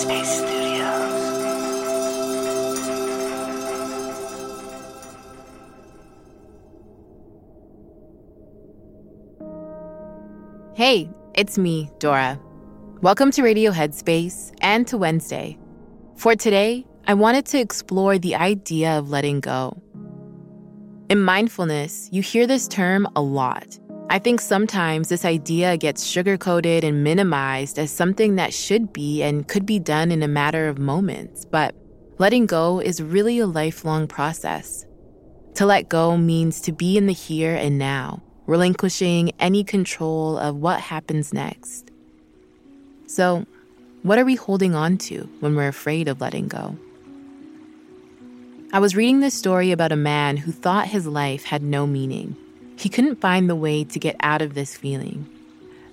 Headspace Studios. Hey, it's me, Dora. Welcome to Radio Headspace and to Wednesday. For today, I wanted to explore the idea of letting go. In mindfulness, you hear this term a lot. I think sometimes this idea gets sugarcoated and minimized as something that should be and could be done in a matter of moments, but letting go is really a lifelong process. To let go means to be in the here and now, relinquishing any control of what happens next. So, what are we holding on to when we're afraid of letting go? I was reading this story about a man who thought his life had no meaning. He couldn't find the way to get out of this feeling.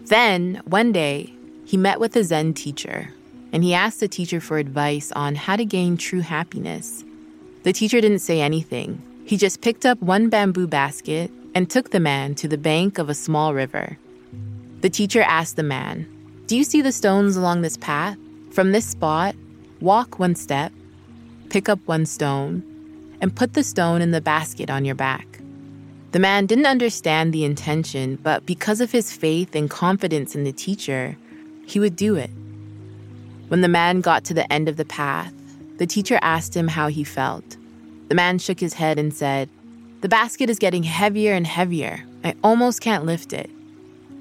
Then, one day, he met with a Zen teacher, and he asked the teacher for advice on how to gain true happiness. The teacher didn't say anything. He just picked up one bamboo basket and took the man to the bank of a small river. The teacher asked the man, Do you see the stones along this path? From this spot, walk one step, pick up one stone, and put the stone in the basket on your back. The man didn't understand the intention, but because of his faith and confidence in the teacher, he would do it. When the man got to the end of the path, the teacher asked him how he felt. The man shook his head and said, The basket is getting heavier and heavier. I almost can't lift it.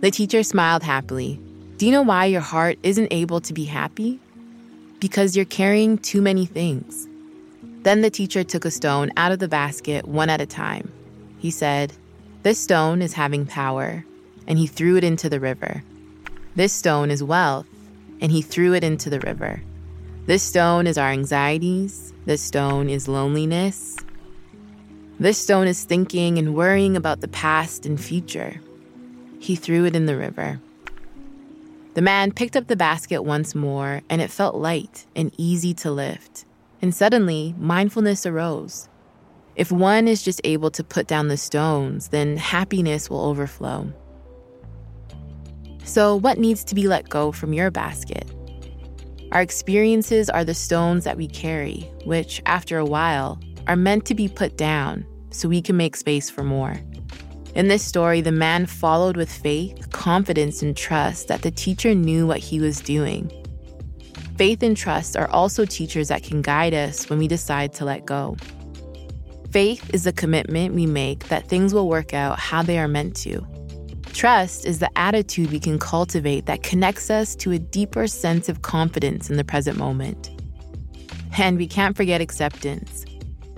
The teacher smiled happily. Do you know why your heart isn't able to be happy? Because you're carrying too many things. Then the teacher took a stone out of the basket one at a time. He said, This stone is having power, and he threw it into the river. This stone is wealth, and he threw it into the river. This stone is our anxieties. This stone is loneliness. This stone is thinking and worrying about the past and future. He threw it in the river. The man picked up the basket once more, and it felt light and easy to lift. And suddenly, mindfulness arose. If one is just able to put down the stones, then happiness will overflow. So, what needs to be let go from your basket? Our experiences are the stones that we carry, which, after a while, are meant to be put down so we can make space for more. In this story, the man followed with faith, confidence, and trust that the teacher knew what he was doing. Faith and trust are also teachers that can guide us when we decide to let go. Faith is the commitment we make that things will work out how they are meant to. Trust is the attitude we can cultivate that connects us to a deeper sense of confidence in the present moment. And we can't forget acceptance,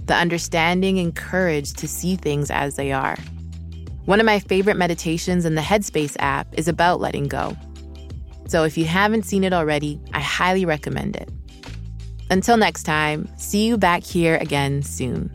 the understanding and courage to see things as they are. One of my favorite meditations in the Headspace app is about letting go. So if you haven't seen it already, I highly recommend it. Until next time, see you back here again soon.